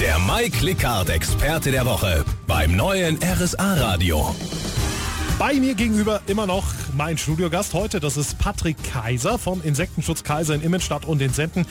Der Mike Lickhardt Experte der Woche beim neuen RSA Radio. Bei mir gegenüber immer noch mein Studiogast heute, das ist Patrick Kaiser von Insektenschutz Kaiser in Immenstadt und in Senden.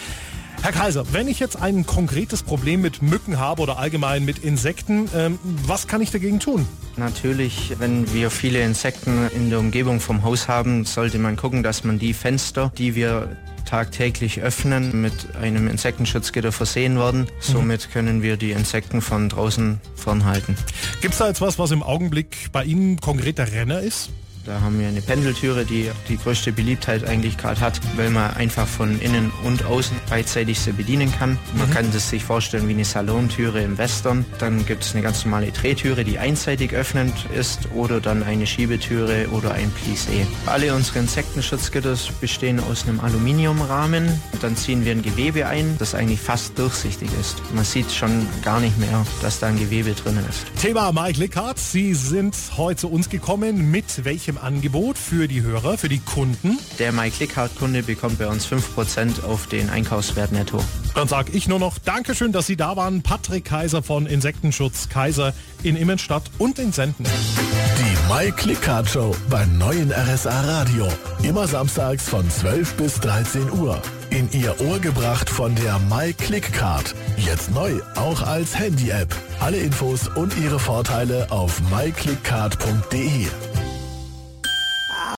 Herr Kaiser, wenn ich jetzt ein konkretes Problem mit Mücken habe oder allgemein mit Insekten, ähm, was kann ich dagegen tun? Natürlich, wenn wir viele Insekten in der Umgebung vom Haus haben, sollte man gucken, dass man die Fenster, die wir tagtäglich öffnen, mit einem Insektenschutzgitter versehen werden. Somit können wir die Insekten von draußen fernhalten. Gibt es da jetzt was, was im Augenblick bei Ihnen konkret der Renner ist? Da haben wir eine Pendeltüre, die die größte Beliebtheit eigentlich gerade hat, weil man einfach von innen und außen beidseitig sie bedienen kann. Man kann das sich vorstellen wie eine Salontüre im Western. Dann gibt es eine ganz normale Drehtüre, die einseitig öffnend ist oder dann eine Schiebetüre oder ein Plissé. Alle unsere Insektenschutzgitter bestehen aus einem Aluminiumrahmen. Dann ziehen wir ein Gewebe ein, das eigentlich fast durchsichtig ist. Man sieht schon gar nicht mehr, dass da ein Gewebe drin ist. Thema Mike Lickhardt. Sie sind heute zu uns gekommen mit welchem Angebot für die Hörer, für die Kunden? Der MyClickHard-Kunde bekommt bei uns 5% auf den Einkaufswert netto. Dann sage ich nur noch Dankeschön, dass Sie da waren. Patrick Kaiser von Insektenschutz Kaiser in Immenstadt und in Senden. Die Mike Lickhardt Show beim neuen RSA Radio. Immer samstags von 12 bis 13 Uhr. In Ihr Ohr gebracht von der My Click Card. Jetzt neu, auch als Handy-App. Alle Infos und ihre Vorteile auf myclickcard.de.